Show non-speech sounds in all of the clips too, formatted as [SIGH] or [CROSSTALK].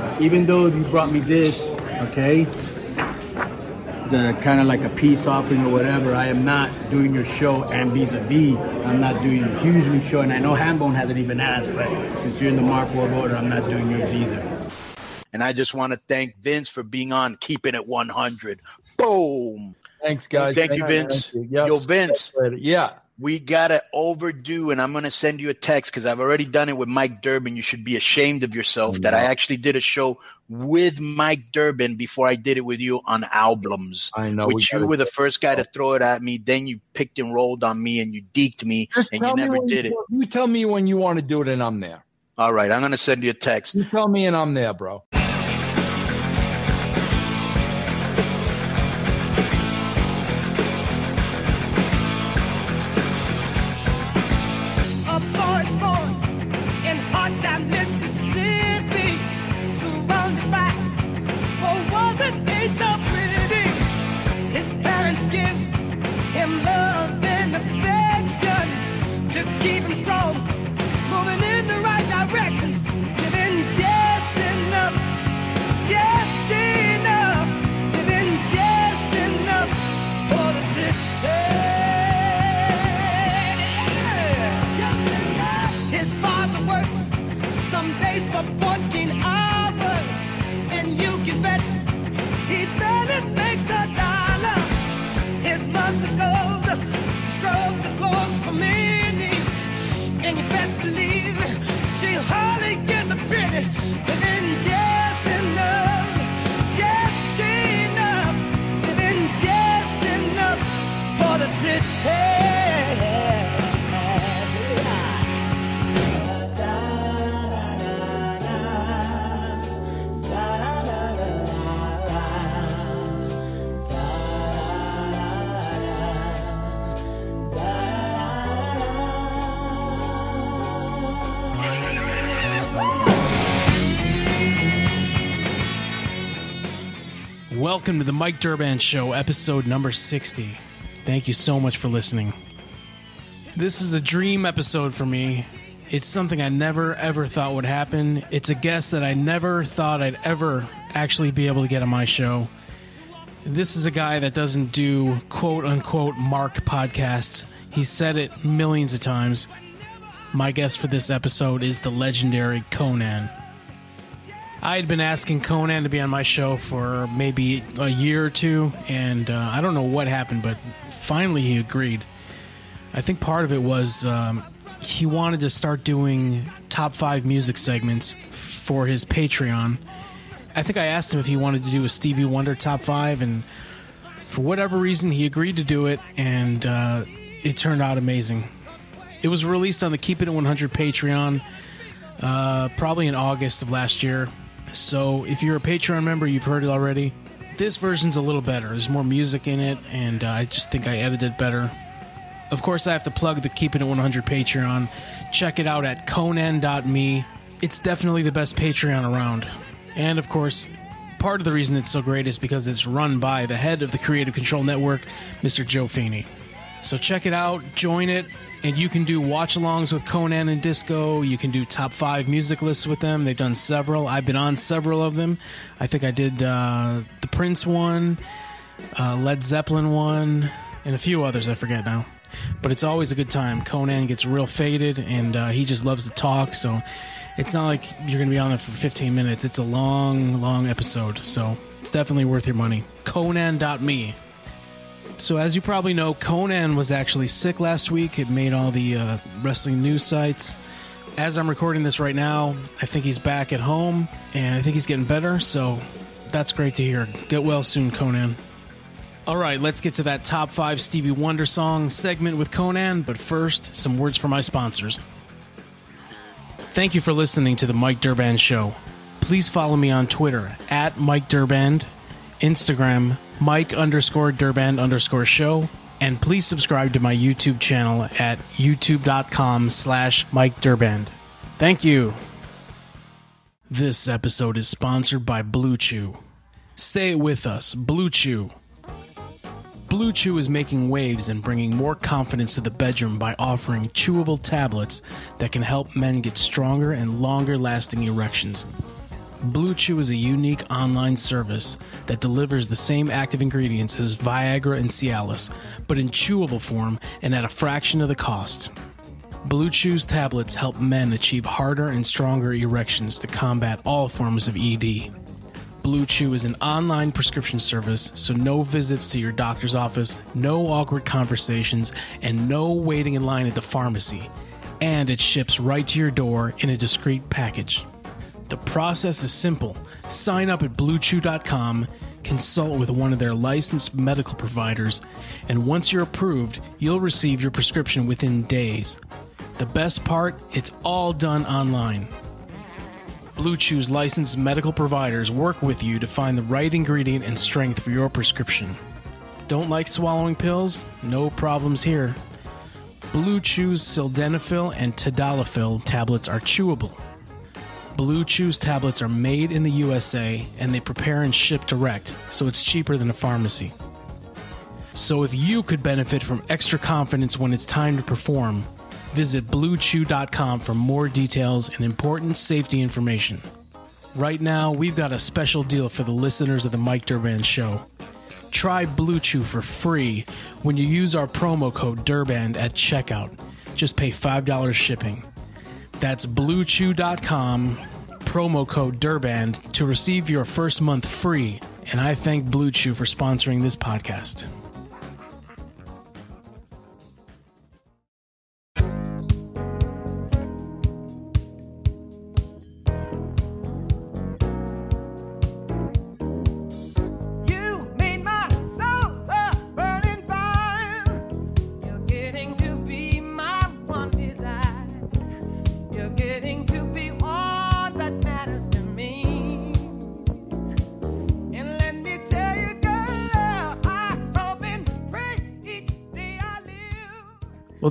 right. Even though you brought me this, okay, the kind of like a peace offering or whatever, I am not doing your show and vis-a-vis. I'm not doing your Hugely show, and I know Hambone hasn't even asked, but since you're in the Mark Ward order, I'm not doing yours either. And I just want to thank Vince for being on, keeping it 100. Boom. Thanks, guys. Thank you, Vince. you. Yep. Yo, Vince. Yeah. We gotta overdue, and I'm gonna send you a text because I've already done it with Mike Durband. You should be ashamed of yourself that I actually did a show with Mike Durband before I did it with you on albums. I know. we Which you were the first guy to throw it at me. Then you picked and rolled on me, and you deked me, Just and you never when did it. you, You tell me when you want to do it, and I'm there. All right, I'm gonna send you a text. You tell me, and I'm there, bro. Welcome to the Mike Durband Show, episode number 60. Thank you so much for listening. This is a dream episode for me. It's something I never ever thought would happen. It's a guest that I never thought I'd ever actually be able to get on my show. This is a guy that doesn't do quote unquote Mark podcasts. He's said it millions of times. My guest for this episode is the legendary Konnan. I had been asking Konnan to be on my show for maybe a year or two, and uh, I don't know what happened, but finally he agreed. I think part of it was um, he wanted to start doing top five music segments for his Patreon. I think I asked him if he wanted to do a Stevie Wonder top five, and for whatever reason, he agreed to do it, and uh, it turned out amazing. It was released on the Keep It at 100 Patreon uh, probably in August of last year. So if you're a Patreon member, you've heard it already. This version's a little better. There's more music in it, and uh, I just think I edited it better. Of course, I have to plug the Keeping It 100 Patreon. Check it out at conan.me. It's definitely the best Patreon around. And of course, part of the reason it's so great is because it's run by the head of the Creative Control Network, Mr. Joe Feeney. So check it out, join it, and you can do watch alongs with Konnan and Disco. You can do top five music lists with them. They've done several. I've been on several of them. I think I did uh, the Prince one, uh, Led Zeppelin one, and a few others I forget now. But it's always a good time. Konnan gets real faded, and uh, he just loves to talk. So it's not like you're going to be on there for 15 minutes. It's a long, long episode. So it's definitely worth your money. Conan.me. So, as you probably know, Konnan was actually sick last week. It made all the uh, wrestling news sites. As I'm recording this right now, I think he's back at home and I think he's getting better. So, that's great to hear. Get well soon, Konnan. All right, let's get to that top five Stevie Wonder song segment with Konnan. But first, some words for my sponsors. Thank you for listening to the Mike Durband Show. Please follow me on Twitter at Mike Durband, Instagram Mike underscore Durband underscore show, and please subscribe to my YouTube channel at youtube.com slash Mike Durband. Thank you. This episode is sponsored by Blue Chew. Say it with us, Blue Chew. Blue Chew is making waves and bringing more confidence to the bedroom by offering chewable tablets that can help men get stronger and longer lasting erections. Blue Chew is a unique online service that delivers the same active ingredients as Viagra and Cialis, but in chewable form and at a fraction of the cost. Blue Chew's tablets help men achieve harder and stronger erections to combat all forms of ED. Blue Chew is an online prescription service, so no visits to your doctor's office, no awkward conversations, and no waiting in line at the pharmacy. And it ships right to your door in a discreet package. The process is simple. Sign up at bluechew.com, consult with one of their licensed medical providers, and once you're approved, you'll receive your prescription within days. The best part, it's all done online. Blue Chew's licensed medical providers work with you to find the right ingredient and strength for your prescription. Don't like swallowing pills? No problems here. Blue Chew's sildenafil and tadalafil tablets are chewable. Blue Chew's tablets are made in the USA and they prepare and ship direct, so it's cheaper than a pharmacy. So if you could benefit from extra confidence when it's time to perform, visit bluechew.com for more details and important safety information. Right now, we've got a special deal for the listeners of the Mike Durband Show. Try Blue Chew for free when you use our promo code Durband at checkout. Just pay $5 shipping. That's bluechew.com, promo code Durband to receive your first month free. And I thank Blue Chew for sponsoring this podcast.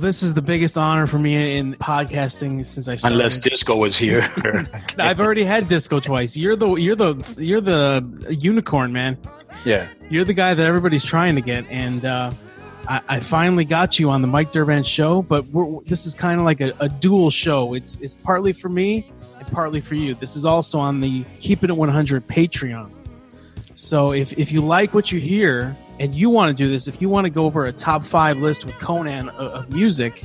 This is the biggest honor for me in podcasting since I started. Unless Disco was here. [LAUGHS] I've already had disco twice. You're the you're the you're the unicorn, man. yeah. You're the guy that everybody's trying to get, and uh, I, I finally got you on the Mike Durband show. But we're, this is kind of like a, a dual show. It's it's partly for me and partly for you. This is also on the Keeping It At 100 Patreon. So if if you like what you hear and you want to do this, if you want to go over a top five list with Konnan of, music,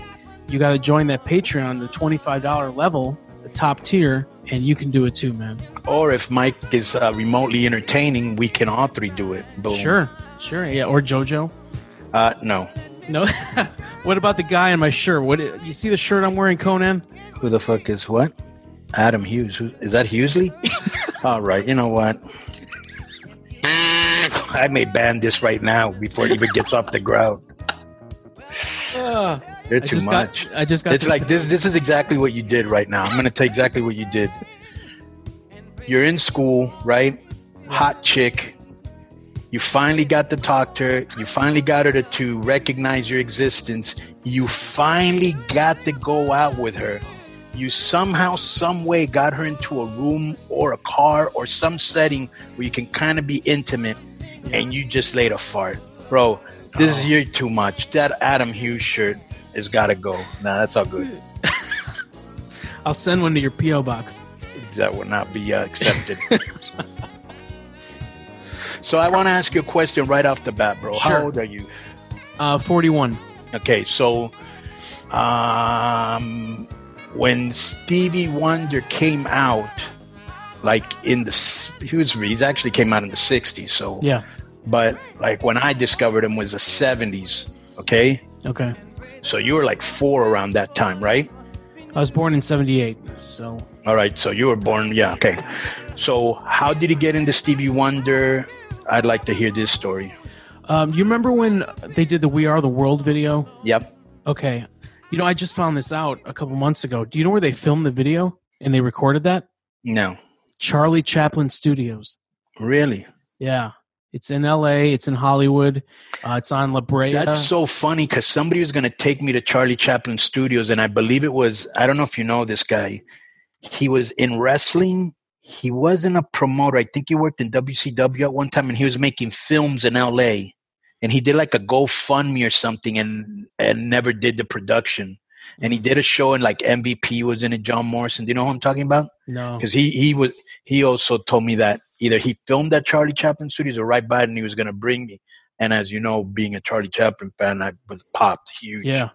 you got to join that Patreon, the twenty five dollar level, the top tier, and you can do it too, man. Or if Mike is uh, remotely entertaining, we can all three do it. Boom. Sure, sure, yeah. Or JoJo. Uh, no. No. [LAUGHS] what about the guy in my shirt? What you see the shirt I'm wearing, Konnan? Who the fuck is what? Adam Hughes. Who, is that Hughesley? [LAUGHS] all right. You know what? I may ban this right now before it even gets off the ground. Uh, They're too just much. got. I just got. it's like this. This is exactly what you did right now. I'm going to tell exactly what you did. You're in school, right? Hot chick. You finally got to talk to her. You finally got her to, to recognize your existence. You finally got to go out with her. You somehow, some way got her into a room or a car or some setting where you can kind of be intimate and you just laid a fart. Bro, this is you're too much. That Adam Hughes shirt has got to go. Nah, that's all good. [LAUGHS] I'll send one to your PO box. that would not be uh, accepted. [LAUGHS] so I want to ask you a question right off the bat, bro. How old are you? Uh, Forty-one. Okay, so um, when Stevie Wonder came out, like in the he was he's actually came out in the '60s. So Yeah. but like when I discovered him was the '70s. Okay, Okay. so you were like four around that time, right? I was born in '78, so All right, so you were born, yeah, okay. So how did he get into Stevie Wonder? I'd like to hear this story. um, you remember when they did the "We Are the World" video? Yep. Okay. You know, I just found this out a couple months ago. Do you know where they filmed the video and they recorded that? No, Charlie Chaplin Studios. really. Yeah. It's in LA. It's in Hollywood. Uh, it's on La Brea. That's so funny because somebody was going to take me to Charlie Chaplin Studios, and I believe it was, I don't know if you know this guy. He was in wrestling. He wasn't a promoter. I think he worked in WCW at one time, and he was making films in LA. And he did like a GoFundMe or something and, and never did the production. And he did a show and like MVP was in it. John Morrison, do you know who I'm talking about? No. Because he he was he also told me that either he filmed at Charlie Chaplin Studios or right by it, and he was going to bring me. And as you know, being a Charlie Chaplin fan, I was popped huge. Yeah,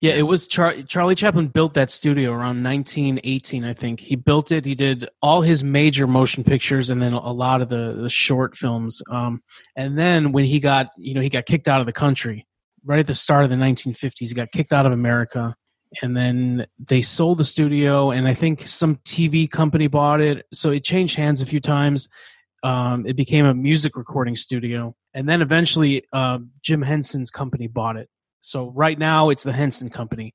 yeah. It was Char- Charlie Chaplin built that studio around 1918, I think. He built it. He did all his major motion pictures and then a lot of the the short films. Um, and then when he got, you know, he got kicked out of the country right at the start of the 1950s. He got kicked out of America, and then they sold the studio, and I think some TV company bought it. So it changed hands a few times. Um, it became a music recording studio, and then eventually uh, Jim Henson's company bought it. So right now it's the Henson Company.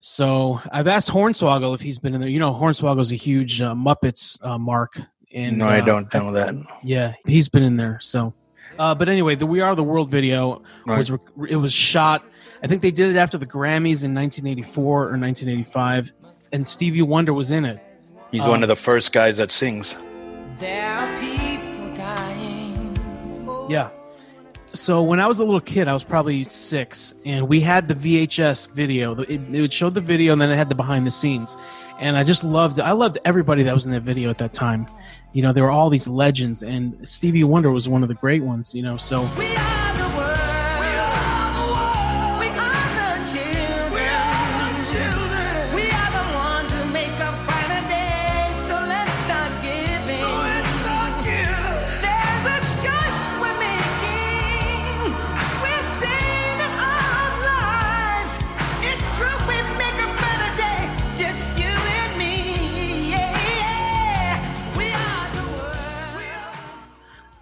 So I've asked Hornswoggle if he's been in there. You know, Hornswoggle's a huge uh, Muppets uh, mark. And no, I uh, don't know that. Yeah, he's been in there. So, uh, but anyway, the We Are the World video was rec- it was shot. I think they did it after the Grammys in 1984 or 1985, and Stevie Wonder was in it. He's Um, one of the first guys that sings. There are people dying. Yeah. So when I was a little kid, I was probably six, and we had the VHS video. It, it would show the video, and then it had the behind the scenes. And I just loved. I loved everybody that was in that video at that time. You know, there were all these legends, and Stevie Wonder was one of the great ones. You know, so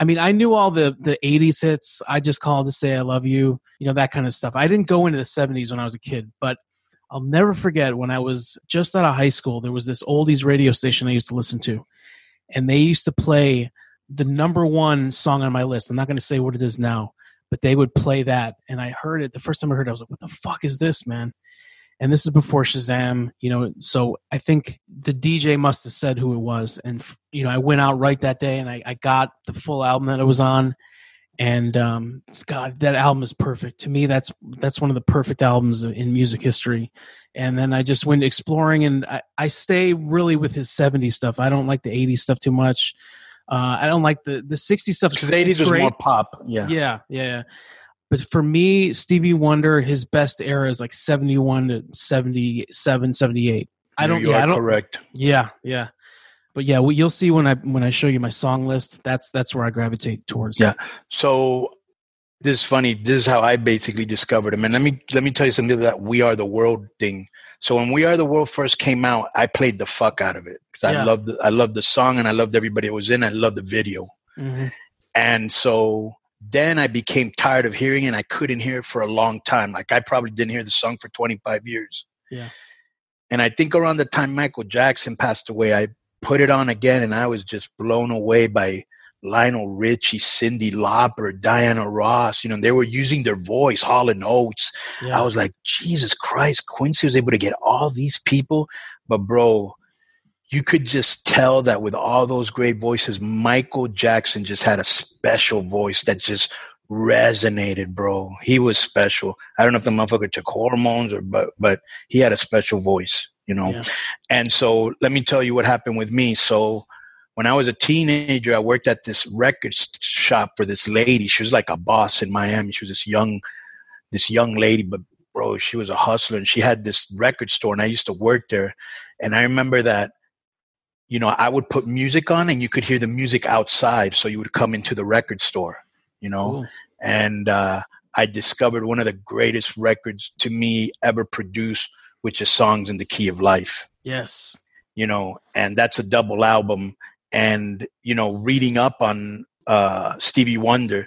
I mean, I knew all the the '80s hits. I just called to say I love you. You know that kind of stuff. I didn't go into the '70s when I was a kid, but I'll never forget when I was just out of high school. There was this oldies radio station I used to listen to, and they used to play the number one song on my list. I'm not going to say what it is now, but they would play that, and I heard it the first time I heard it. I was like, "What the fuck is this, man?" And this is before Shazam, you know. So I think the DJ must have said who it was, and you know, I went out right that day, and I, I got the full album that it was on, and um, God, that album is perfect to me. That's that's one of the perfect albums in music history. And then I just went exploring, and I, I stay really with his '70s stuff. I don't like the '80s stuff too much. Uh, I don't like the the '60s stuff. Because the 80s It's was great. more pop. Yeah. Yeah, yeah. But for me, Stevie Wonder, his best era is like 71 to 77, 78. I don't, You yeah, are I don't, correct. yeah, yeah. But yeah, well, you'll see when I when I show you my song list. That's that's where I gravitate towards. Yeah. So this is funny. This is how I basically discovered him. And let me let me tell you something about that We Are the World thing. So when We Are the World first came out, I played the fuck out of it because Yeah. I loved the, I loved the song and I loved everybody that was in. it. I loved the video. Mhm. And so then I became tired of hearing it. And I couldn't hear it for a long time. Like I probably didn't hear the song for 25 years. Yeah. And I think around the time Michael Jackson passed away, I put it on again and I was just blown away by Lionel Richie, Cyndi Lauper, Diana Ross. You know, they were using their voice, Hall and Oates. Yeah. I was like, Jesus Christ, Quincy was able to get all these people. But bro, you could just tell that with all those great voices, Michael Jackson just had a special voice that just resonated, bro. He was special. I don't know if the motherfucker took hormones or but but he had a special voice, you know. Yeah. And so let me tell you what happened with me. So when I was a teenager, I worked at this record shop for this lady. She was like a boss in Miami. She was this young, this young lady, but bro, she was a hustler and she had this record store and I used to work there. And I remember that, you know, I would put music on and you could hear the music outside. So you would come into the record store, you know, Cool. and uh, I discovered one of the greatest records to me ever produced, which is Songs in the Key of Life Yes. you know, and that's a double album. And, you know, reading up on uh, Stevie Wonder,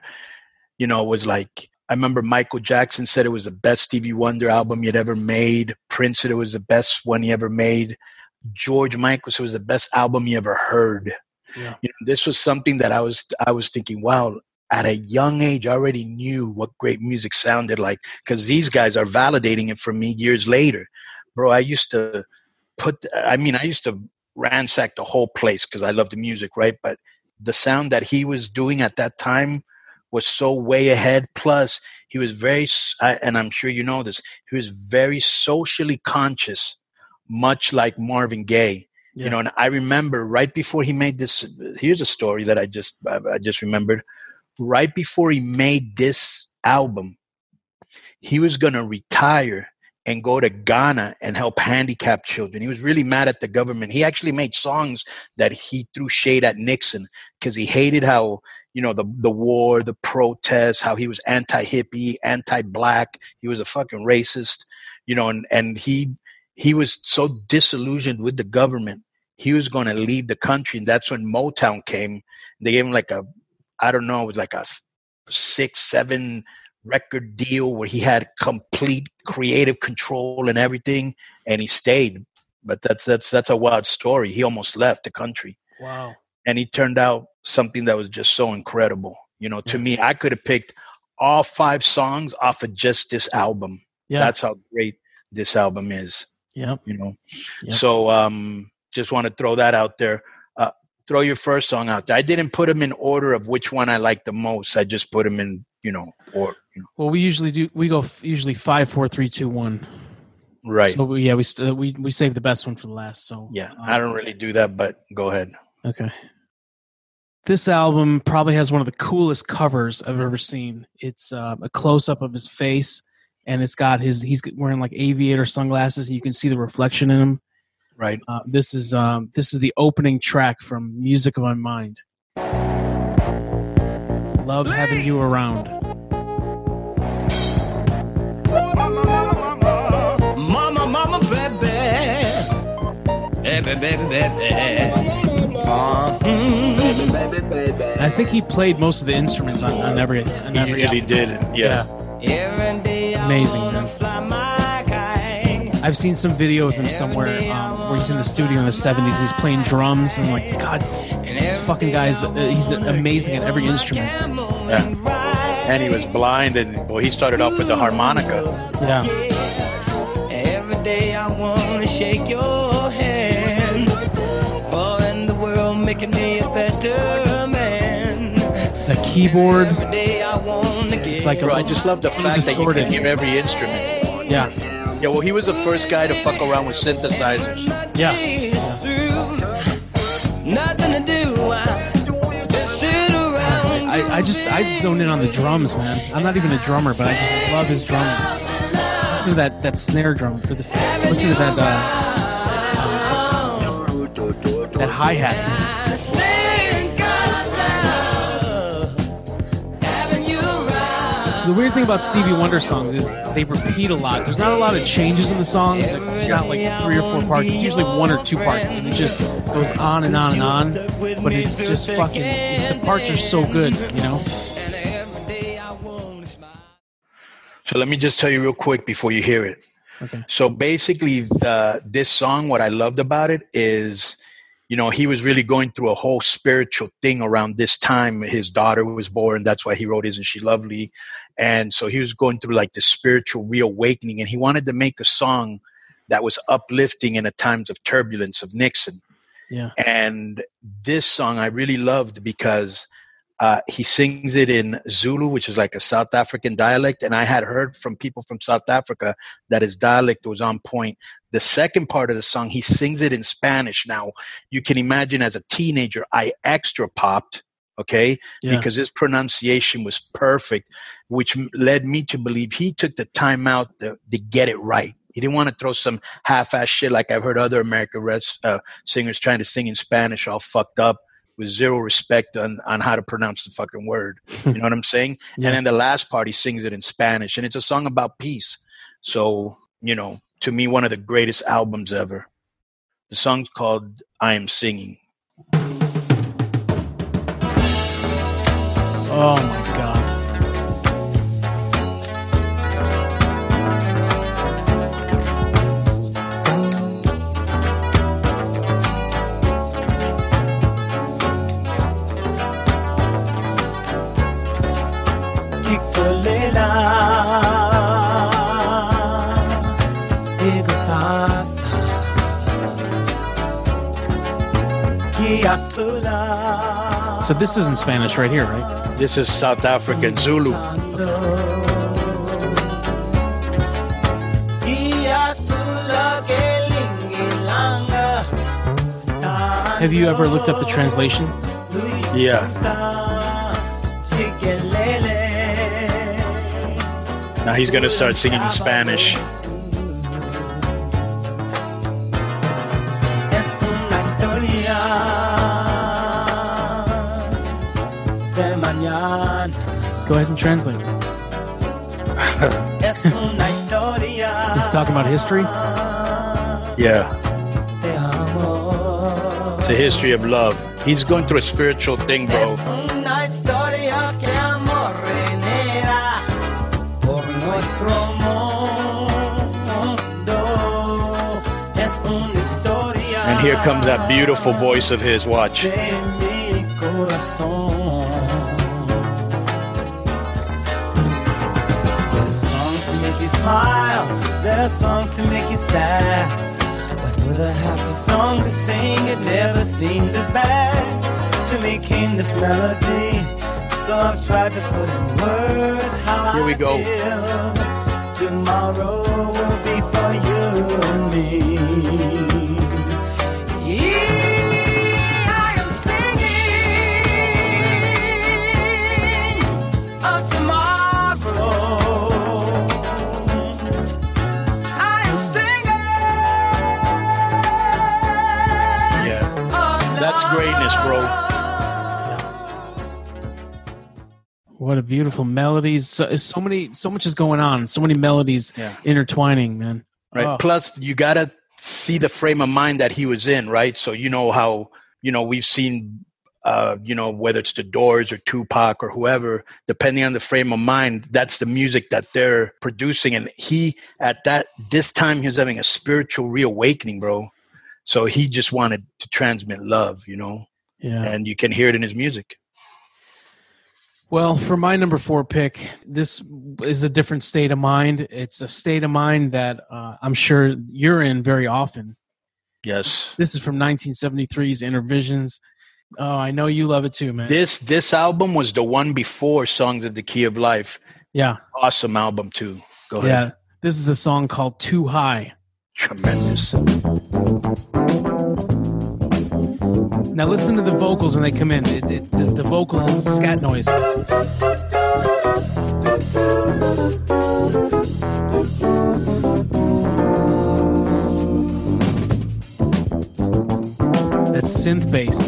you know, was like, I remember Michael Jackson said it was the best Stevie Wonder album he had ever made. Prince said it was the best one he ever made. George Michael said it was the best album you ever heard. Yeah. You know, this was something that I was I was thinking, wow, at a young age, I already knew what great music sounded like because these guys are validating it for me years later. Bro, I used to put i mean i used to ransack the whole place because i love the music right but the sound that he was doing at that time was so way ahead. Plus, he was very, and I'm sure you know this, he was very socially conscious, much like Marvin Gaye. Yeah. You know, and I remember right before he made this. Here's a story that I just I, just remembered. Right before he made this album, he was going to retire and go to Ghana and help handicapped children. He was really mad at the government. He actually made songs that he threw shade at Nixon because he hated how you know the the war, the protests, how he was anti-hippie, anti-black. He was a fucking racist, you know, and and he he was so disillusioned with the government. He was going to leave the country, and that's when Motown came. They gave him like a, I don't know, it was like a six, seven record deal where he had complete creative control and everything, and he stayed. But that's that's that's a wild story. He almost left the country, Wow. and he turned out something that was just so incredible. You know, to Yeah. me, I could have picked all five songs off of just this album. Yeah. That's how great this album is. Yep. You know, Yep. so um, just want to throw that out there. Uh, throw your first song out there. I didn't put them in order of which one I like the most. I just put them in, you know, or you know, Well, we usually do. We go f- usually five, four, three, two, one. right. So we, yeah, we st- we we save the best one for the last. So yeah, um, I don't really do that, but go ahead. Okay. This album probably has one of the coolest covers I've ever seen. It's uh, a close up of his face, and it's got his he's wearing like aviator sunglasses, and you can see the reflection in him. Right. Uh, this is um, this is the opening track from Music of My Mind. Love having you around. Mama, mama, baby. Baby, baby, baby. Uh, mm, baby, baby. And I think he played most of the instruments on, on every on He every really album. did. Yeah. Every day I Amazing, man. fly my kite. I've seen some video of him somewhere um, where he's in the studio in the 70s. He's playing drums and like, God, this fucking guy's uh, he's amazing at every instrument. Yeah. And he was blind, and boy, he started off with the harmonica. Yeah, Every day I wanna shake your hand. For in the world making me a better man. it's the keyboard. Every day I wanna It's like a Bro, I just love the little fact that you distorted. can hear every instrument. Yeah, Yeah, well, he was the first guy to fuck around with synthesizers. yeah. Nothing to do. I just. I, I just I zone in on the drums, man. I'm not even a drummer, but I just love his drumming. Listen to that that snare drum. To this, listen to that uh, um, that hi hat. The weird thing about Stevie Wonder songs is they repeat a lot. There's not a lot of changes in the songs. It's not like three or four parts. It's usually one or two parts, and it just goes on and on and on. But it's just fucking. The parts are so good, you know. And every day I wanna smile. So let me just tell you real quick before you hear it. Okay. So basically, the this song, what I loved about it is, you know, he was really going through a whole spiritual thing around this time. His daughter was born. That's why he wrote "Isn't She Lovely," and so he was going through like the spiritual reawakening, and he wanted to make a song that was uplifting in the times of turbulence of Nixon. Yeah. And this song I really loved because uh, he sings it in Zulu, which is like a South African dialect. And I had heard from people from South Africa that his dialect was on point. The second part of the song, he sings it in Spanish. Now, you can imagine as a teenager, I extra popped, okay, Yeah. because his pronunciation was perfect, which led me to believe he took the time out to, to get it right. He didn't want to throw some half-ass shit like I've heard other American res- uh, singers trying to sing in Spanish all fucked up with zero respect on, on how to pronounce the fucking word. [LAUGHS] You know what I'm saying? Yeah. And then the last part, he sings it in Spanish, and it's a song about peace. So, you know, to me, one of the greatest albums ever. The song's called I Am Singing. Oh my god. This isn't Spanish right here, right? This is South African Zulu. Have you ever looked up the translation? Yeah. Now he's gonna start singing in Spanish. Go ahead and translate. [LAUGHS] Es una historia He's talking about history. Yeah. It's a history of love. He's going through a spiritual thing, bro. Es una historia que amor venera por nuestro mundo. Es una historia And here comes that beautiful voice of his. Watch. To make you smile, there's songs to make you sad. But with a happy song to sing, it never seems as bad. To me came this melody, so I've tried to put in words how Here we I go. feel. Tomorrow will be for you and me. Bro. What a beautiful melodies. So, so many, so much is going on. So many melodies Yeah. intertwining, man. Right. Oh. Plus, you gotta see the frame of mind that he was in, right? So you know how you know we've seen, uh, you know whether it's the Doors or Tupac or whoever, depending on the frame of mind, that's the music that they're producing. And he, at that this time, he was having a spiritual reawakening, bro. So he just wanted to transmit love, you know, Yeah. and you can hear it in his music. Well, for my number four pick, this is a different state of mind. It's a state of mind that uh, I'm sure you're in very often. Yes. This is from 1973's Innervisions. Oh, I know you love it too, man. This this album was the one before Songs of the Key of Life. yeah, Awesome album too. Go ahead. yeah. This is a song called "Too High." Tremendous. Now listen to the vocals when they come in. It, it, the, the vocal scat noise. That's synth bass.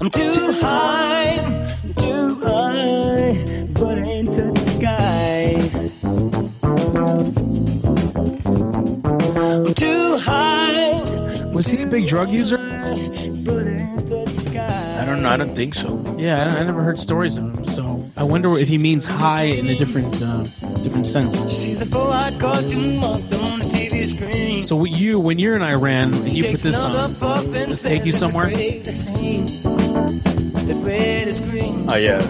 I'm too high, Was he a big drug user? but ain't to the sky. I don't know. I don't think so. Yeah, I, I never heard stories of him. So I wonder if he means high in a different uh, different sense. She's a four-eyed cartoon monster on the TV screen. So what you, when you're in Iran, and you put this on, does this take you says it's a somewhere? crazy scene. The red is green. Oh yeah.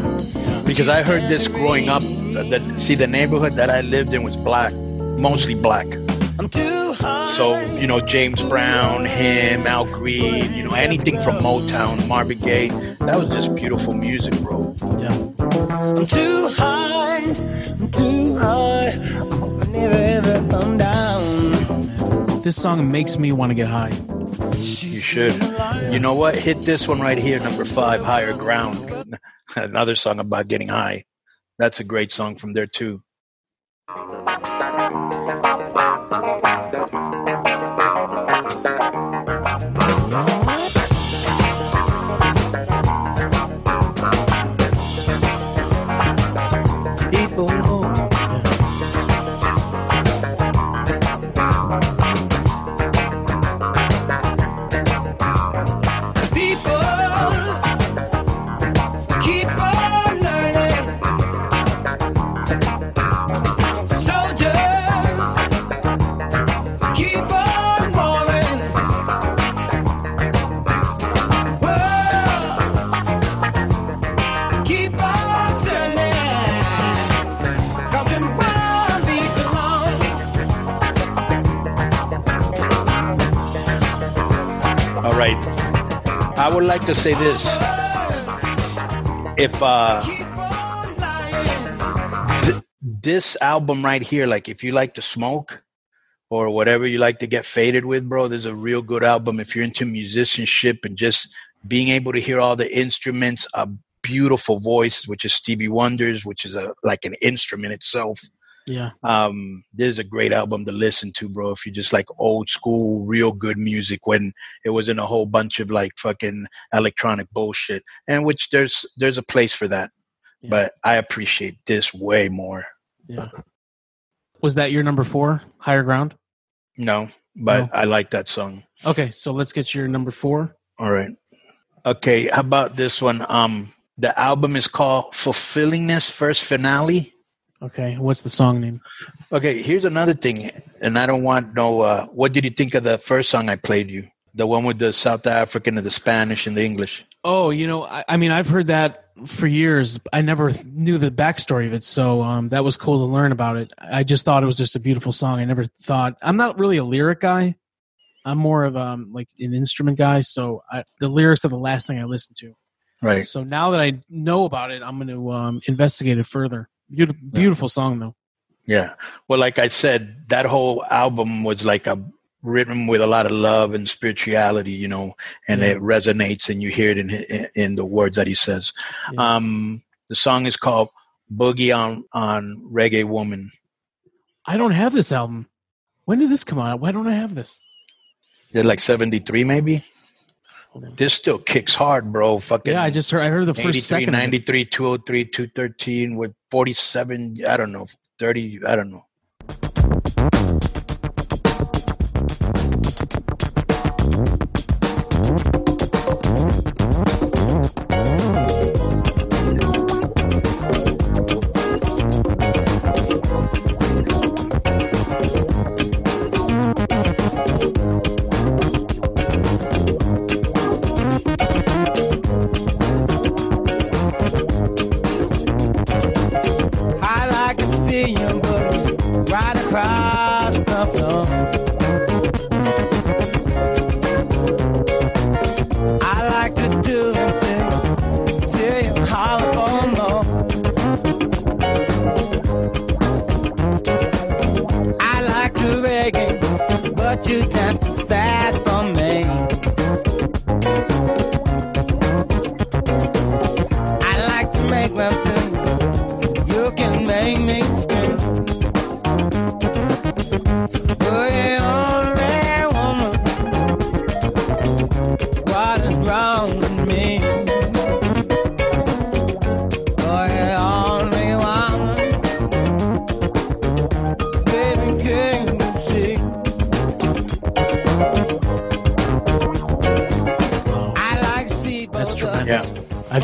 Because I heard this growing up. That see the neighborhood that I lived in was black, mostly black. I'm too high. So you know James Brown, him, Al Green, you know anything from Motown, Marvin Gaye. That was just beautiful music, bro. yeah. I'm too high, I'm too high. I never ever come down. This song makes me want to get high. You should. You know what? Hit this one right here, number five, Higher Ground. [LAUGHS] Another song about getting high. That's a great song from there too. I would like to say this. If uh, th- this album right here, like if you like to smoke or whatever you like to get faded with, bro, there's a real good album. If you're into musicianship and just being able to hear all the instruments, a beautiful voice, which is Stevie Wonder's, which is a like an instrument itself. Yeah. Um, this is a great album to listen to, bro. If you just like old school, real good music when it wasn't a whole bunch of like fucking electronic bullshit. And which there's there's a place for that. Yeah. But I appreciate this way more. Yeah. Was that your number four? Higher ground? No, but No. I like that song. Okay, so let's get your number four. All right. Okay, how about this one? Um, the album is called Fulfillingness First Finale. Okay, what's the song name? Okay, here's another thing, and I don't want no. Uh, what did you think of the first song I played you? The one with the South African and the Spanish and the English. Oh, you know, I, I mean, I've heard that for years. I never knew the backstory of it, so um, that was cool to learn about it. I just thought it was just a beautiful song. I never thought I'm not really a lyric guy. I'm more of um like an instrument guy, so I, the lyrics are the last thing I listen to. Right. So now that I know about it, I'm going to um, investigate it further. Beautiful, beautiful song though. Yeah. Well, like I said, that whole album was like a written with a lot of love and spirituality, you know, and Yeah. it resonates, and you hear it in in, the words that he says. Yeah. Um, the song is called "Boogie on on Reggae Woman." I don't have this album. When did this come out? Why don't I have this? They're like seventy three, maybe. This still kicks hard, bro. Fucking Yeah, I just heard. I heard the first 83, second. of it. 93, 203, 213 with 47, I don't know, 30, I don't know.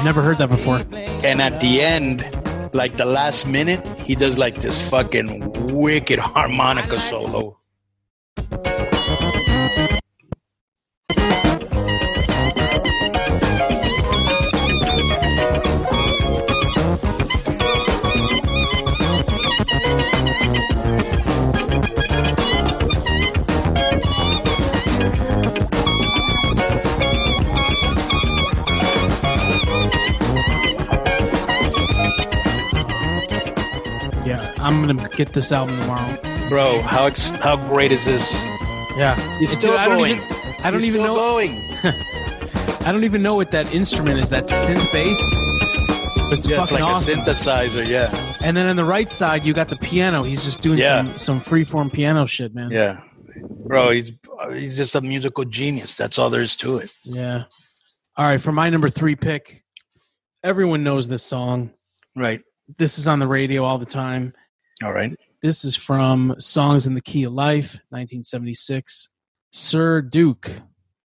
Never heard that before. And at the end, like the last minute, he does like this fucking wicked harmonica solo. I'm gonna get this album tomorrow. Bro, how ex- how great is this? Yeah, He's Dude, still I don't going. even. I don't He's even still know. going. [LAUGHS] I don't even know what that instrument is. That synth bass. It's Yeah, it's fucking like awesome. a synthesizer. Yeah, and then on the right side, you got the piano. He's just doing Yeah. some some freeform piano shit, man. yeah, bro. He's he's just a musical genius. That's all there is to it. Yeah. All right, for my number three pick, everyone knows this song. Right. This is on the radio all the time. All right. This is from Songs in the Key of Life, 1976. Sir Duke.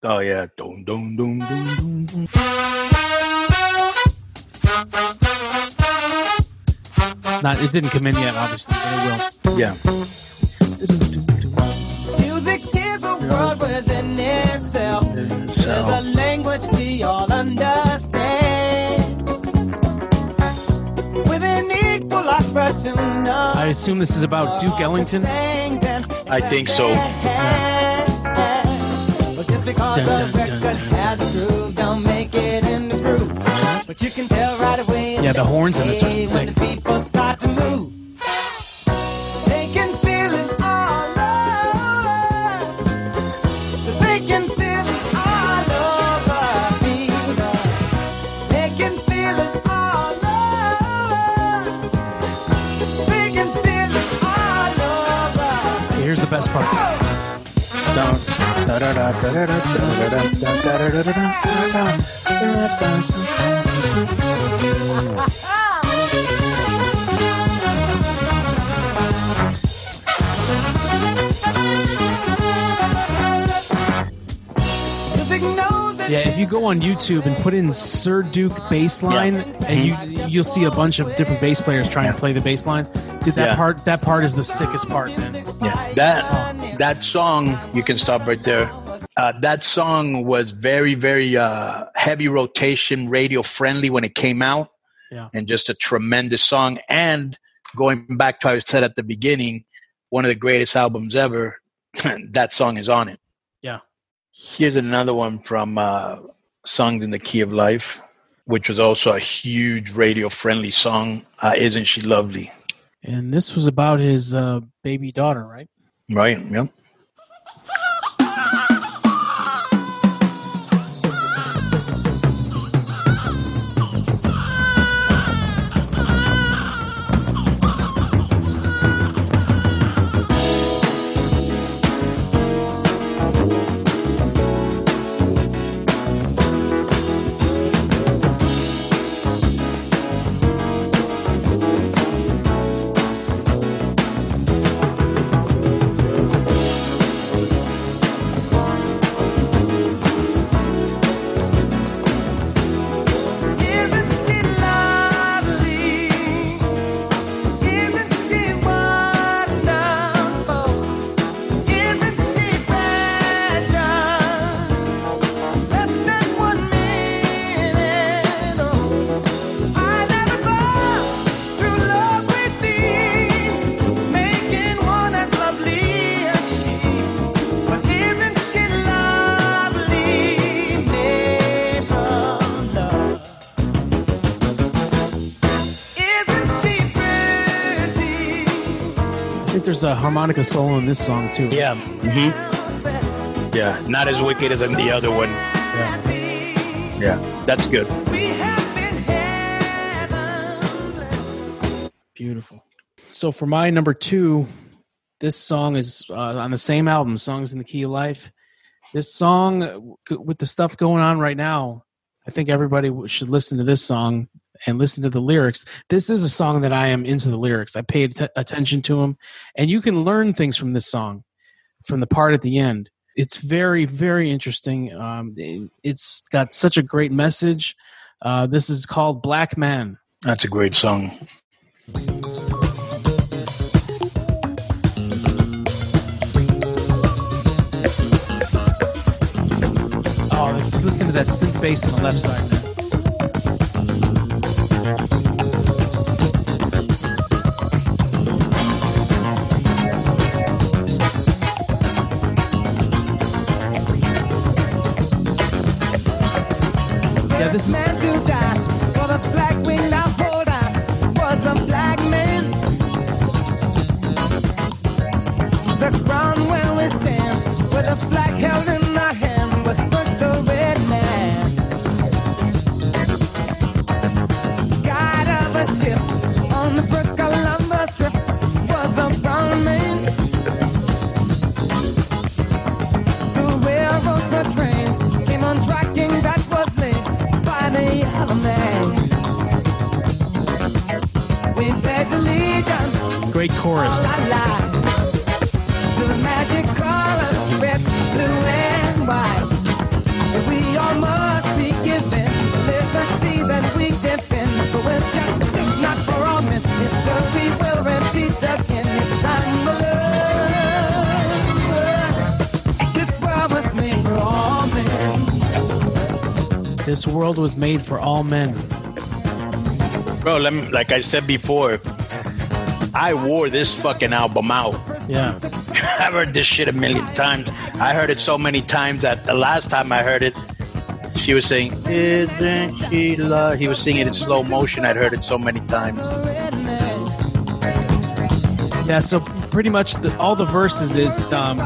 Oh yeah. Dun, dun, dun, dun, dun, dun. Not it didn't come in yet, obviously, but it will. Yeah. Music is a world within itself. It's a language we all understand. I assume this is about Duke Ellington. I think so. But just because Dun, the dun, dun, record dun, has proved sound, make it in the groove. But you can tell right away. Yeah, the horns in this are Hey, When sick. Part. Music knows it. Yeah, if you go on YouTube and put in Sir Duke bass line, and mm-hmm. you you'll see a bunch of different bass players trying to play the bass line. Dude, that Yeah. part that part is the sickest part, man. Yeah, that that song you can stop right there. Uh, that song was very very uh, heavy rotation, radio friendly when it came out, Yeah. and just a tremendous song. And going back to what I said at the beginning, one of the greatest albums ever. [LAUGHS] that song is on it. Yeah. Here's another one from uh, "Songs in the Key of Life," which was also a huge radio friendly song. Uh, Isn't she lovely? And this was about his uh, baby daughter, right? Right? Yep. There's a harmonica solo in this song too. Yeah. hmm Yeah. Not as wicked as in the other one. Yeah. Yeah. That's good. We have been heaven. Beautiful. So for my number two, this song is uh, on the same album, "Songs in the Key of Life." This song, with the stuff going on right now, I think everybody should listen to this song and listen to the lyrics. This is a song that I am into the lyrics. I paid t- attention to them, and you can learn things from this song, from the part at the end. It's very, very interesting. Um, it- it's got such a great message. Uh, this is called "Black Man." That's a great song. Oh, listen to that synth bass on the left side, we stand, with a flag held in our hand, was first a red man. Guide of a ship on the first Columbus trip was a brown man. The railroads were trains came on tracking that was laid by the yellow man. We pledge allegiance great chorus. The magic colors red, blue, and white. And we all must be given the liberty that we defend. But with justice not for all men, history will repeat again. It's time to learn. This world was made for all men. This world was made for all men. Bro, let me, like I said before, I wore this fucking album out. Yeah. I've heard this shit a million times. I heard it so many times that the last time I heard it, She was saying, "Isn't she love?" He was singing it in slow motion. I'd heard it so many times. Yeah, so pretty much the, all the verses is um,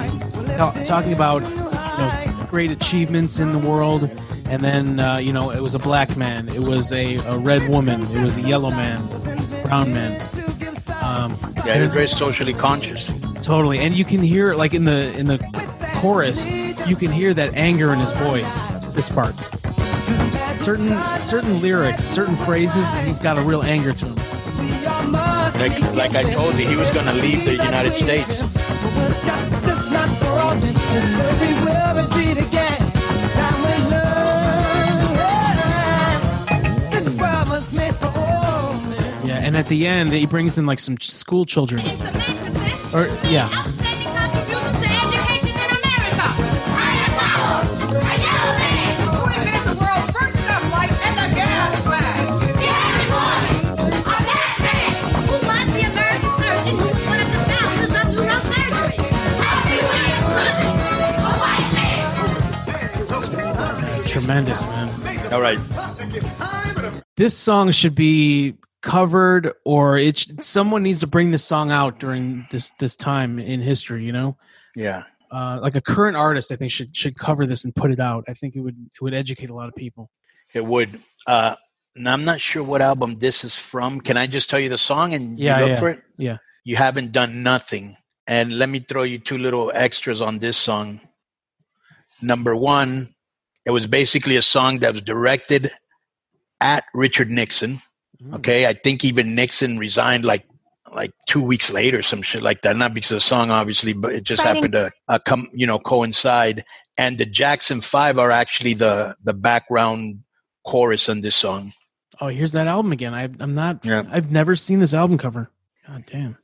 ta- talking about you know great achievements in the world, and then uh, you know it was a black man, it was a, a red woman, it was a yellow man, brown man. Um, Yeah, he was very socially conscious. Totally, and you can hear like in the in the chorus, you can hear that anger in his voice. This part, certain certain lyrics, certain phrases, he's got a real anger to him. Like, like I told you, he was going to leave the United States. Justice not for all. It's where we will repeat again. It's time we learn. This world was made for all men. Yeah, and at the end, he brings in like some school children. It's a magnificent Or yeah, outstanding contribution to education in America. I am proud. A yellow man who invented the world's first stoplight and the gas flag. The only one. A black man who was the American surgeon who was one of the founders of neurosurgery. Happy William a white man. tremendous man. All right. This song should be covered, or it sh- someone needs to bring this song out during this this time in history. You know, Yeah. uh, like a current artist, I think should should cover this and put it out. I think it would it would educate a lot of people. It would. Uh, now I'm not sure what album this is from. Can I just tell you the song and Yeah, you look yeah. for it? Yeah. You haven't done nothing. And let me throw you two little extras on this song. Number one, it was basically a song that was directed at Richard Nixon. Mm. Okay, I think even Nixon resigned like like two weeks later, some shit like that. Not because of the song, obviously, but it just Fighting. happened to uh, come, you know, coincide. And the Jackson Five are actually the the background chorus on this song. Oh, here's that album again. I, I'm not. Yeah. I've never seen this album cover. God damn.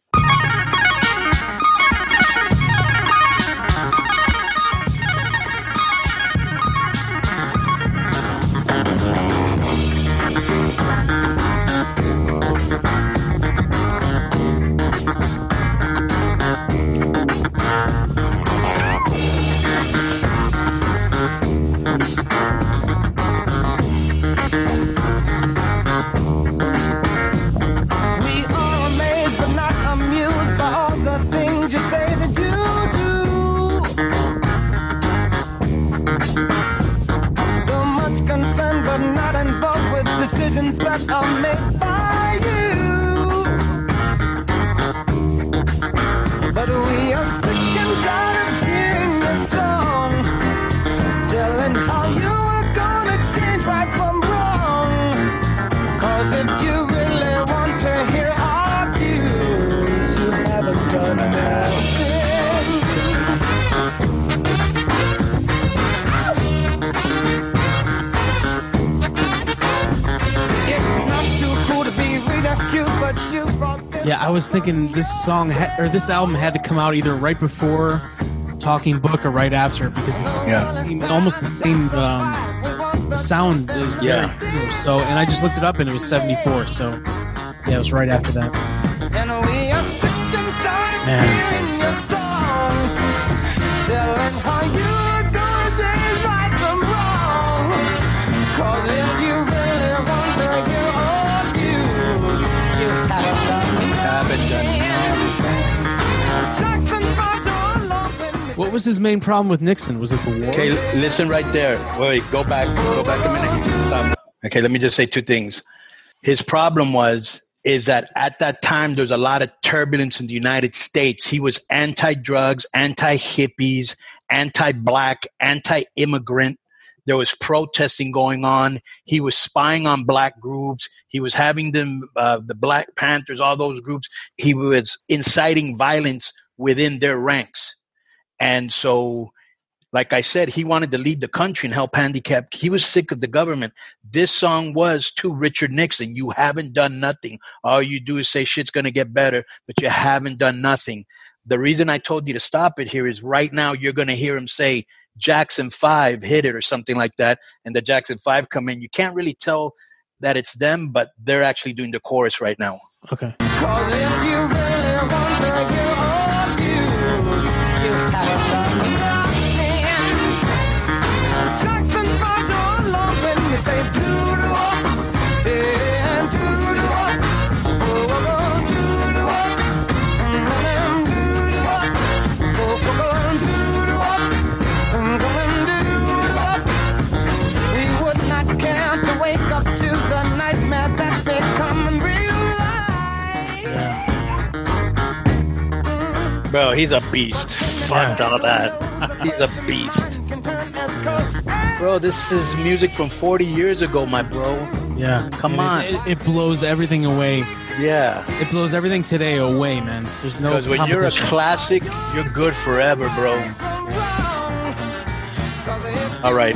Yeah, I was thinking this song ha- or this album had to come out either right before Talking Book or right after because it's Yeah. almost the same. Um, the sound is very Yeah. similar. So, and I just looked it up and it was 74. So, yeah, it was right after that. And we are sick and tired of Man. What was his main problem with Nixon? Was it the war? Okay, listen right there. Wait, go back. Go back a minute. Stop. Okay, let me just say two things. His problem was is that at that time there was a lot of turbulence in the United States. He was anti-drugs, anti-hippies, anti-black, anti-immigrant. There was protesting going on. He was spying on black groups. He was having them, uh, the Black Panthers, all those groups. He was inciting violence within their ranks. And so like I said, he wanted to leave the country and help handicapped. He was sick of the government. This song was to Richard Nixon. You haven't done nothing. All you do is say shit's going to get better, but you haven't done nothing. The reason I told you to stop it here is right now you're going to hear him say Jackson 5 hit it or something like that. And the Jackson 5 come in. You can't really tell that it's them, but they're actually doing the chorus right now. Okay. Bro, he's a beast. Fuck all that. He's a beast. Can turn as cold Bro, this is music from 40 years ago, my bro. Yeah. Come And on. It, it, it blows everything away. Yeah. It blows everything today away, man. There's no. Because when you're a classic, you're good forever, bro. All right.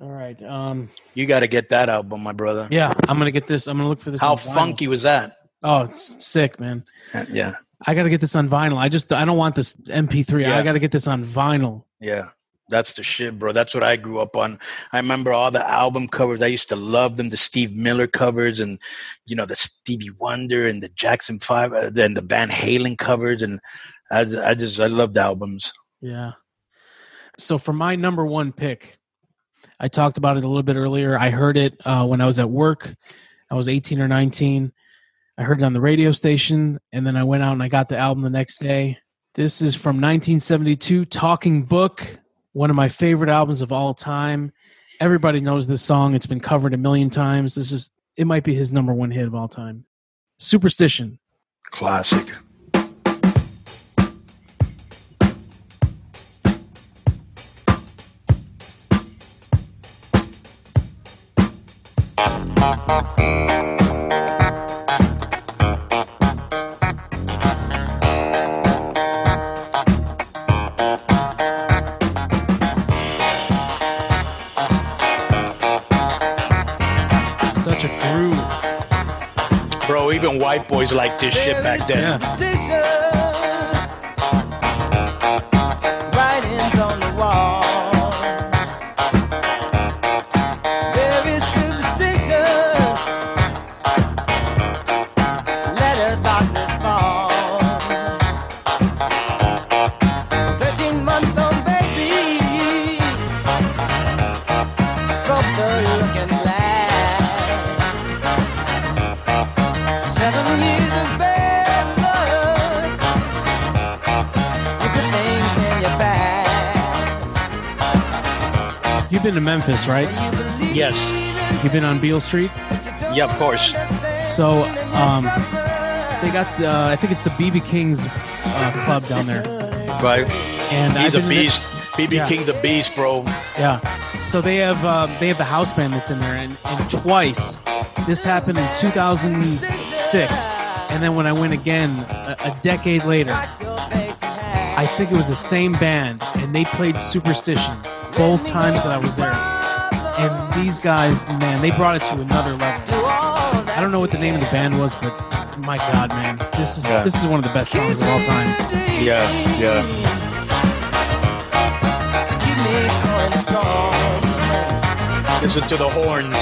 All right. Um. You got to get that album, my brother. Yeah, I'm gonna get this. I'm gonna look for this. How funky was that? Oh, it's sick, man. Yeah. I got to get this on vinyl. I just I don't want this MP3. Yeah. I got to get this on vinyl. Yeah. That's the shit, bro. That's what I grew up on. I remember all the album covers. I used to love them, the Steve Miller covers and, you know, the Stevie Wonder and the Jackson 5 uh, and the Van Halen covers. And I, I just, I loved albums. Yeah. So for my number one pick, I talked about it a little bit earlier. I heard it uh, when I was at work. I was 18 or 19. I heard it on the radio station, and then I went out and I got the album the next day. This is from 1972, Talking Book, one of my favorite albums of all time. Everybody knows this song. It's been covered a million times. This is it might be his number one hit of all time. Superstition. Classic. [LAUGHS] white boys like this shit back then. Yeah. Been to Memphis, right? Yes. You've been on Beale Street. Yeah, of course. So um, they got the, uh, I think it's the BB King's uh, club down there, Right. and He's a beast. BB Yeah. King's a beast, bro. Yeah. So they have uh, they have the house band that's in there, and, and twice this happened in 2006, and then when I went again a, a decade later, I think it was the same band, and they played Superstition both times that I was there. And these guys, man, they brought it to another level. I don't know what the name of the band was, but my God, man, this is Yeah. this is one of the best songs of all time. Yeah, yeah. Keep me going strong. Listen to the horns.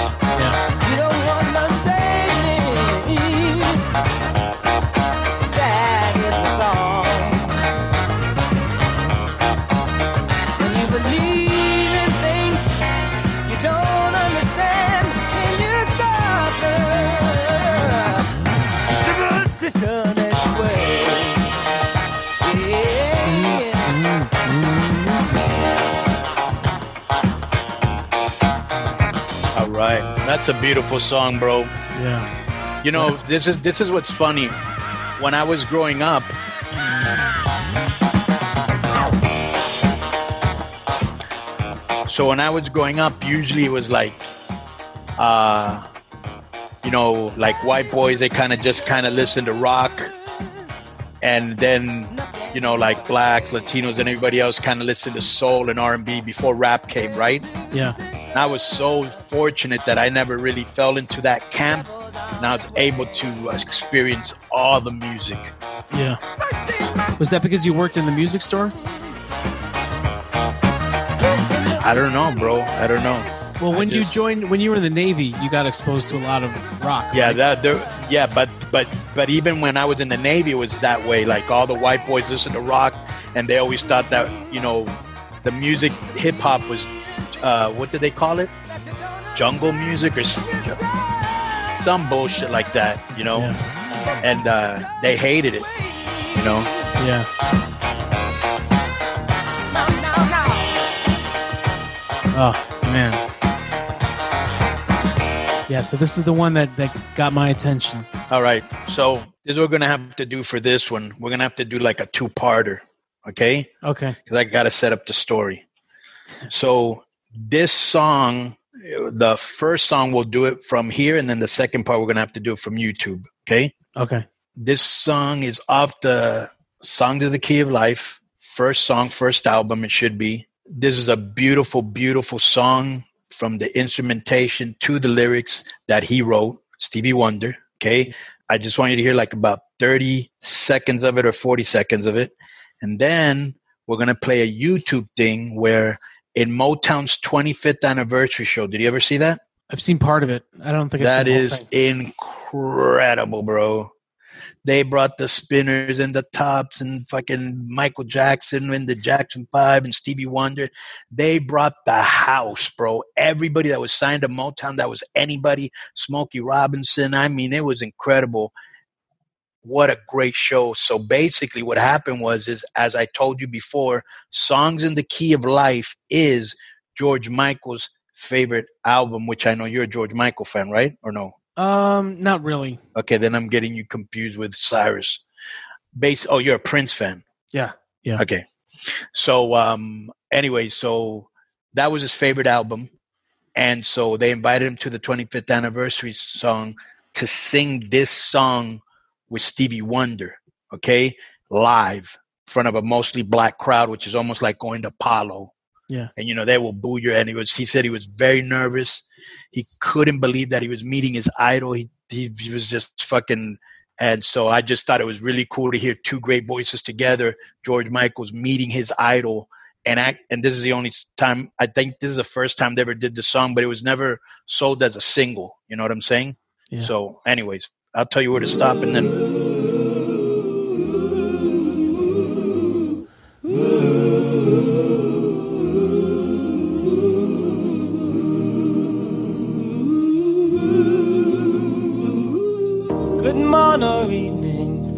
That's a beautiful song, bro. Yeah. You know, that's- this is this is what's funny. When I was growing up, so when I was growing up, usually it was like, uh, you know, like white boys. They kind of just kind of listen to rock, and then, you know, like blacks, Latinos, and everybody else kind of listen to soul and R and B before rap came, right? Yeah. And I was so fortunate that I never really fell into that camp. And I was able to experience all the music. Yeah. Was that because you worked in the music store? I don't know, bro. I don't know. Well, when you joined, when you were in the Navy, you got exposed to a lot of rock. Yeah, right? that there. Yeah, but but but even when I was in the Navy, it was that way. Like all the white boys listened to rock, and they always thought that you know, the music, hip hop was, uh, what did they call it? jungle music or some bullshit like that, you know. Yeah. And uh, they hated it, you know. Yeah. Oh man. Yeah, so this is the one that that got my attention. All right. So this is what we're gonna have to do for this one. We're gonna have to do like a two-parter, okay? Okay. Because I gotta set up the story. So this song, the first song we'll do it from here, and then the second part we're gonna have to do it from YouTube. Okay. Okay. This song is off the Song to the Key of Life, first song, first album. It should be. This is a beautiful, beautiful song from the instrumentation to the lyrics that he wrote, Stevie Wonder. Okay. I just want you to hear like about 30 seconds of it or 40 seconds of it. And then we're going to play a YouTube thing where in Motown's 25th anniversary show, did you ever see that? I've seen part of it. I don't think I've That seen the whole thing. incredible, bro. They brought the spinners and the tops and fucking Michael Jackson and the Jackson Five and Stevie Wonder. They brought the house, bro. Everybody that was signed to Motown, that was anybody, Smokey Robinson. I mean, it was incredible. What a great show. So basically what happened was is as I told you before, Songs in the Key of Life is George Michael's favorite album, which I know you're a George Michael fan, right? Or no? Um, not really. Okay, then I'm getting you confused with Cyrus. Base. Oh, you're a Prince fan. Yeah. Yeah. Okay. So, um, anyway, so that was his favorite album, and so they invited him to the 25th anniversary song to sing this song with Stevie Wonder. Okay, live in front of a mostly black crowd, which is almost like going to Apollo. Yeah. And you know they will boo you. And he was. He said he was very nervous. He couldn't believe that he was meeting his idol. He he, he was just fucking. And so I just thought it was really cool to hear two great voices together. George Michael's meeting his idol, and I and this is the only time I think this is the first time they ever did the song, but it was never sold as a single. You know what I'm saying? Yeah. So, anyways, I'll tell you where to stop, and then.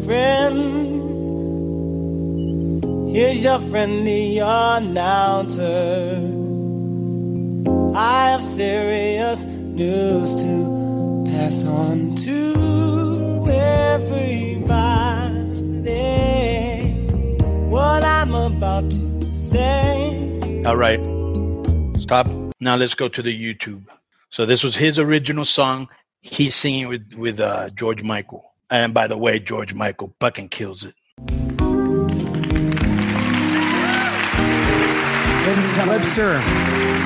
Friends. Here's your friendly announcer. I have serious news to pass on to everybody. What I'm about to say. All right. Stop. Now let's go to the YouTube. So this was his original song. He's singing with with uh, George Michael. And by the way, George Michael fucking kills it. Ladies and gentlemen, Webster.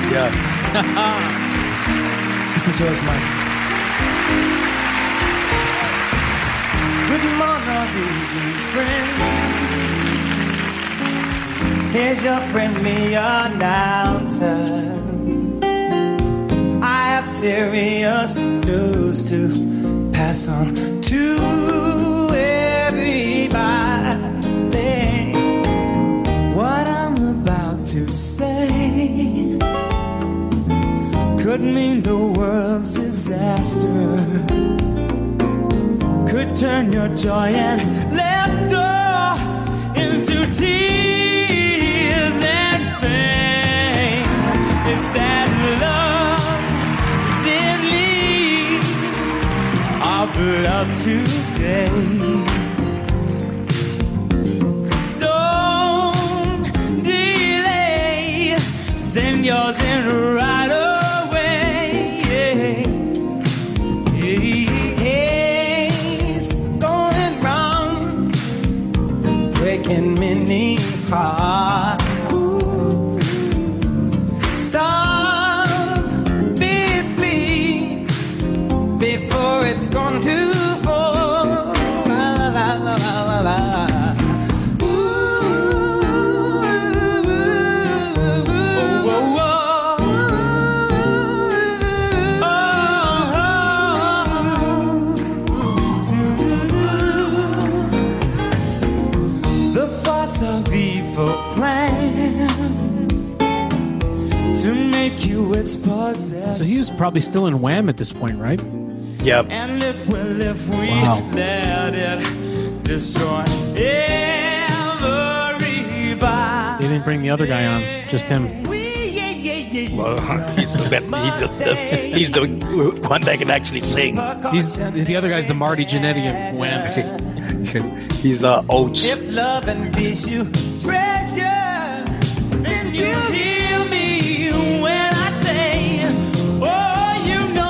Yeah. [LAUGHS] Mr. George Michael. Good morning, evening, friends. Here's your friendly announcer. Serious news to pass on to everybody. What I'm about to say could mean the world's disaster could turn your joy and laughter into tears and pain. It's that love today. Don't delay, send yours in right So he was probably still in Wham at this point, right? Yep. And it will if we Wow. let it destroy everybody. They didn't bring the other guy on, just him. Well, [LAUGHS] he's the, he's the, he's the one that can actually sing. He's the other guy's the Marty Jannetty of Wham. [LAUGHS] He's uh, Oates. If love and peace you treasure, then you hear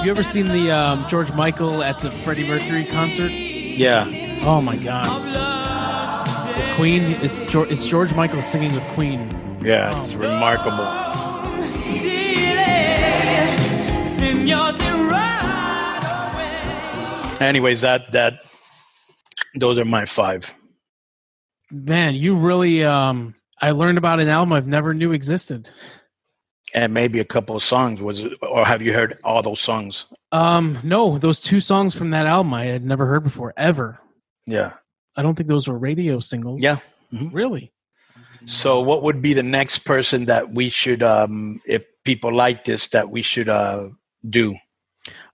you ever seen the um, George Michael at the Freddie Mercury concert? Yeah. Oh my God! With Queen, it's George, it's George Michael singing with Queen. Yeah, it's remarkable. Anyways, that that those are my five. Man, you really um, I learned about an album I've never knew existed. And maybe a couple of songs. Was it, or have you heard all those songs? Um, no, those two songs from that album I had never heard before ever. Yeah. I don't think those were radio singles. Yeah. Really? So what would be the next person that we should um if people like this that we should uh do?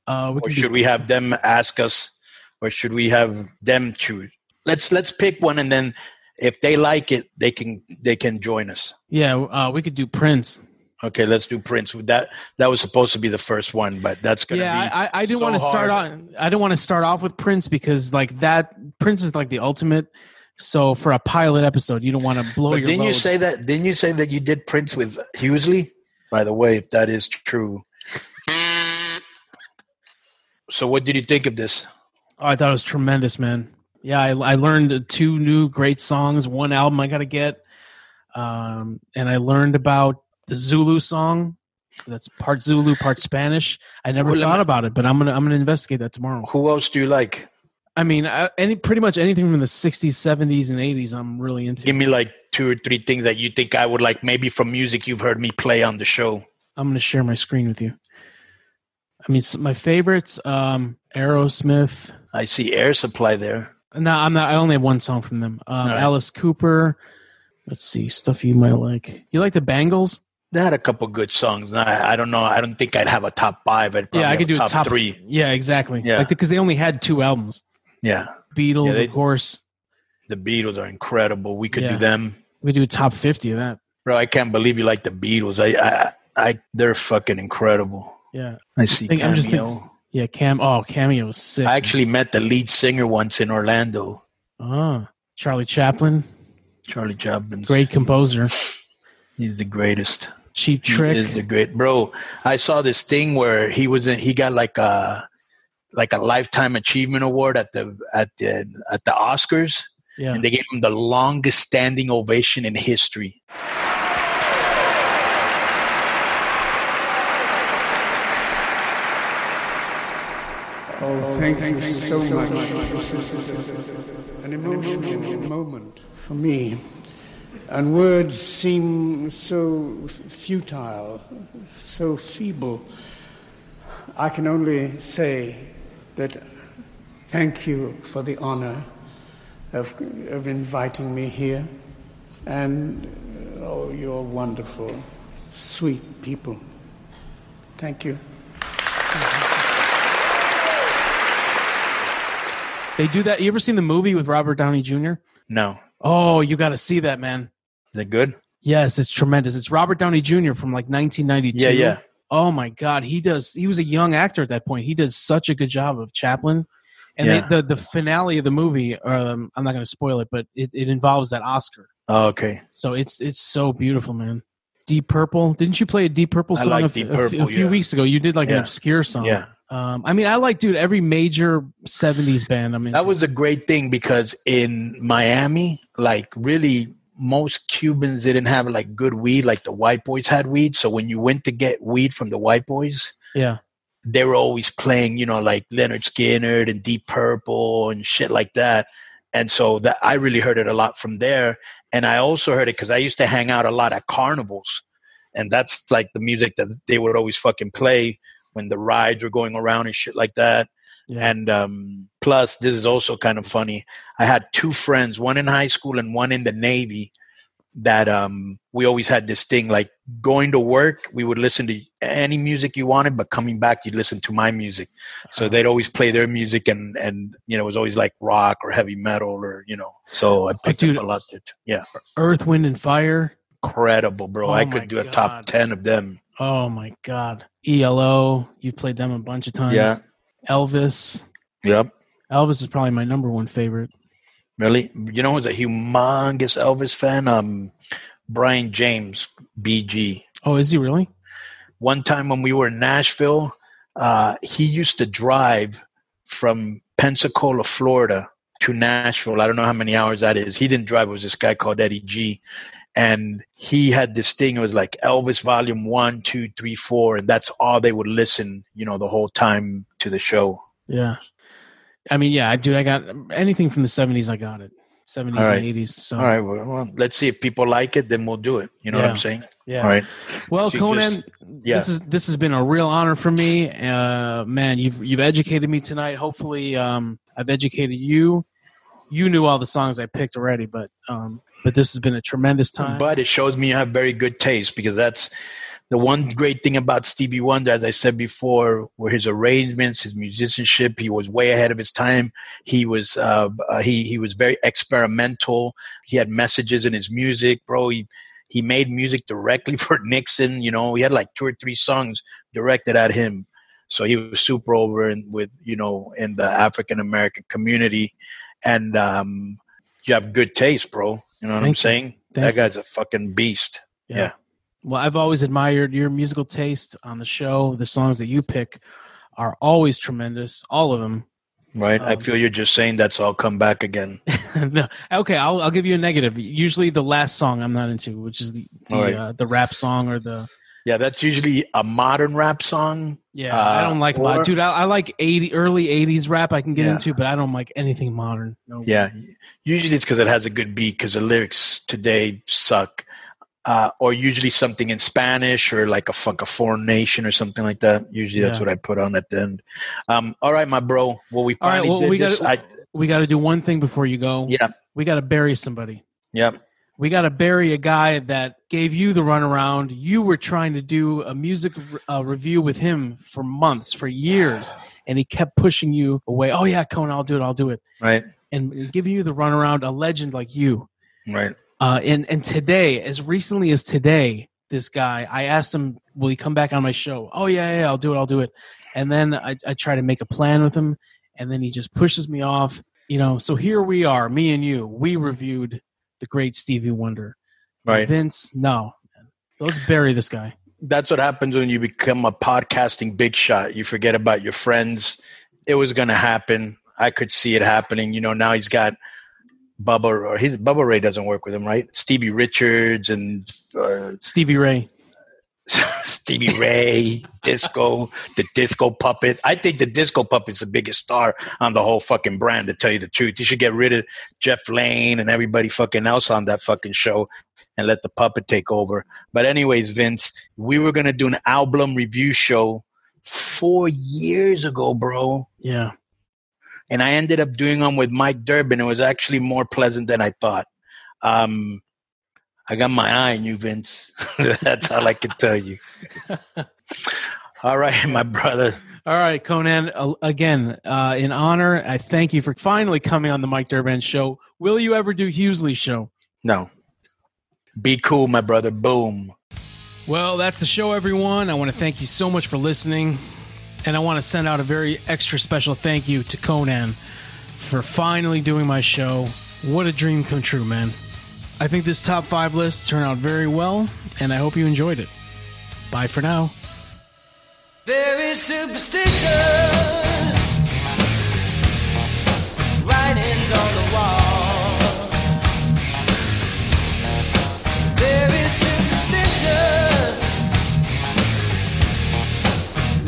Uh, we or should do, we have them ask us or should we have them choose? Let's let's pick one and then if they like it they can they can join us. yeah, uh, we could do Prince. Okay, let's do Prince. That that was supposed to be the first one, but that's gonna Yeah, be I, I didn't so want to start off. I didn't want to start off with Prince because like that Prince is like the ultimate. So for a pilot episode, you don't want to blow But your didn't you say that? Didn't you say that you did Prince with Hughley? By the way, if that is true. So, what did you think of this? Oh, I thought it was tremendous, man. Yeah, I, I learned two new great songs, one album I got to get, um, and I learned about the Zulu song. That's part Zulu, part Spanish. I never Well, thought me- about it, but I'm gonna I'm gonna investigate that tomorrow. Who else do you like? I mean, I, any pretty much anything from the '60s, '70s, and '80s, I'm really into. Give me like two or three things that you think I would like, maybe from music you've heard me play on the show. I'm gonna share my screen with you. I mean, my favorites: um, Aerosmith. I see Air Supply there. No, I'm not. I only have one song from them. Um, Alright. Alice Cooper. Let's see stuff you might like. You like the Bangles? They had a couple good songs. I, I don't know. I don't think I'd have a top five. I'd probably yeah, I could do top, a top three. Yeah, exactly. Yeah. like because they only had two albums. Yeah, Beatles, Yeah, they- of course. the Beatles are incredible. We could Yeah. do them, We do a top fifty of that. bro. I can't believe you like the Beatles. I, I, I they're fucking incredible. Yeah, I see think- I'm just cameo. thinking- yeah. Cam. Oh, cameo was sick. I actually met the lead singer once in Orlando. oh, Charlie Chaplin, Charlie Chaplin. great composer. He's the greatest. Cheap He Trick. is the great bro. I saw this thing where he was in. He got like a like a lifetime achievement award at the at the at the Oscars, yeah. and they gave him the longest standing ovation in history. Oh, thank you so much. This is an emotional moment for me. And words seem so futile, so feeble. I can only say that thank you for the honor of, of inviting me here. And oh, you're wonderful, sweet people. Thank you. They do that. You ever seen the movie with Robert Downey Jr.? No, Oh, you got to see that, man. Is it good? Yes, it's tremendous. It's Robert Downey Jr. from like 1992. Yeah, yeah. Oh my God, he does. He was a young actor at that point. He does such a good job of Chaplin. And Yeah. they, the the finale of the movie, um, I'm not going to spoil it, but it, it involves that Oscar. Oh, okay. So it's it's so beautiful, man. Deep Purple. Didn't you play a Deep Purple song like a, Deep a f- a Purple, few yeah. weeks ago? You did like an obscure song. Yeah. Um, I mean, I like, dude, every major '70s band. I mean, That was a great thing because in Miami, like really most Cubans didn't have like good weed, like the white boys had weed. So when you went to get weed from the white boys, yeah, they were always playing, you know, like Lynyrd Skynyrd and Deep Purple and shit like that. And so that I really heard it a lot from there. And I also heard it because I used to hang out a lot at carnivals. And that's like the music that they would always fucking play when the rides were going around and shit like that. Yeah. And um, plus, this is also kind of funny. I had two friends, one in high school and one in the Navy, that um, we always had this thing like going to work, we would listen to any music you wanted, but coming back, you'd listen to my music. So they'd always play their music, and and you know it was always like rock or heavy metal or you know. So I picked dude. up a lot. Too. Yeah, Earth, Wind, and Fire. incredible, bro. Oh I could do a top ten of them. Oh my God. ELO. You played them a bunch of times. Yeah. Elvis. Yep. Elvis is probably my number one favorite. Really? You know who's a humongous Elvis fan? Um, Brian James, BG. Oh, is he really? One time when we were in Nashville, uh, he used to drive from Pensacola, Florida to Nashville. I don't know how many hours that is. He didn't drive. It was this guy called Eddie G. And he had this thing. It was like Elvis volume one, two, three, four. And that's all they would listen, you know, the whole time to the show. Yeah. I mean, yeah, dude, I got anything from the 70s, I got it. 70s All right. and 80s. So, All right. Well, well, let's see if people like it, then we'll do it. You know what I'm saying? yeah. All right. Well, So Konnan, just- yeah. this is this has been a real honor for me. Uh, man, you've you've educated me tonight. Hopefully, um, I've educated you. You knew all the songs I picked already, but um, but this has been a tremendous time. But it shows me you have very good taste because that's the one great thing about Stevie Wonder, as I said before, were his arrangements, his musicianship. He was way ahead of his time. He was uh, uh, he he was very experimental. He had messages in his music, bro. He he made music directly [LAUGHS] for Nixon. You know, he had like two or three songs directed at him. So he was super over in, with you know in the African American community, and um, you have good taste, bro. You know what I'm Thank you. saying? That guy's a fucking beast. yeah. Well, I've always admired your musical taste on the show. The songs that you pick are always tremendous, all of them. Right. I Um, feel you're just saying that's all come back again. [LAUGHS] no, okay, I'll I'll give you a negative. Usually, the last song I'm not into, which is the the, right. uh, the rap song or the Yeah, that's usually a modern rap song. yeah. I Uh, don't like or- dude. I, I like eighty early '80s rap. I can get Yeah. into, but I don't like anything modern. No. Yeah. Usually it's because it has a good beat because the lyrics today suck. Uh, or usually something in Spanish or like a fuck a foreign nation or something like that. Usually that's Yeah. what I put on at the end. Um, all right, my bro. Well, we All right, finally well, did we this. gotta- I, We got to do one thing before you go. yeah, We got to bury somebody. yeah. We got to bury a guy that gave you the runaround. You were trying to do a music uh, review with him for months, for years, and he kept pushing you away. Oh yeah, Konnan, I'll do it. I'll do it. Right, And giving you the runaround, a legend like you. right. Uh, and and today, as recently as today, this guy, I asked him, "Will he come back on my show?" Oh yeah, yeah, I'll do it. I'll do it. And then I, I try to make a plan with him, and then he just pushes me off. You know, so here we are, me and you. We reviewed the great Stevie Wonder. Right. Vince, no. Let's bury this guy. that's what happens when you become a podcasting big shot. You forget about your friends. It was going to happen. I could see it happening. You know, now he's got Bubba, or his Bubba Ray doesn't work with him, right? Stevie Richards and uh, Stevie Ray. [LAUGHS] Stevie Ray, Disco, the Disco Puppet. I think the Disco Puppet's the biggest star on the whole fucking brand. To tell you the truth, you should get rid of Jeff Lane and everybody fucking else on that fucking show and let the puppet take over. But anyways, Vince, we were gonna do an album review show four years ago, bro. Yeah. And I ended up doing them with Mike Durband. It was actually more pleasant than I thought. Um, I got my eye on you, Vince. [LAUGHS] That's all I can tell you. all right, my brother. All right, Konnan. Uh, again, uh, in honor, I thank you for finally coming on the Mike Durband show. Will you ever do Hughley's show? No. Be cool, my brother. Boom. Well, that's the show, everyone. I want to thank you so much for listening. And I want to send out a very extra special thank you to Konnan for finally doing my show. What a dream come true, man. I think this top five list turned out very well, and I hope you enjoyed it. Bye for now. Writings on the wall.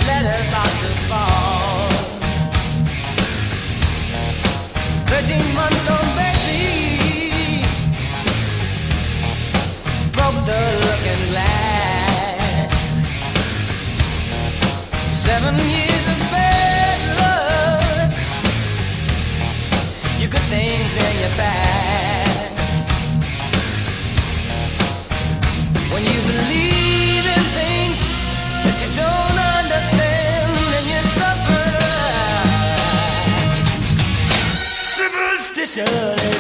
Letters about to fall. Thirteen month old the looking glass. Seven years of bad luck. Your good things and your past. When you believe in things that you don't understand, and you suffer. Superstition.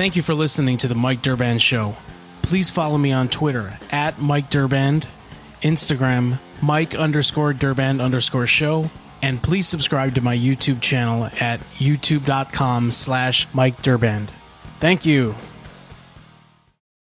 Thank you for listening to The Mike Durband Show. Please follow me on Twitter at Mike Durband, Instagram, Mike underscore Durband underscore show, and please subscribe to my YouTube channel at youtube.com slash Mike Durband. Thank you.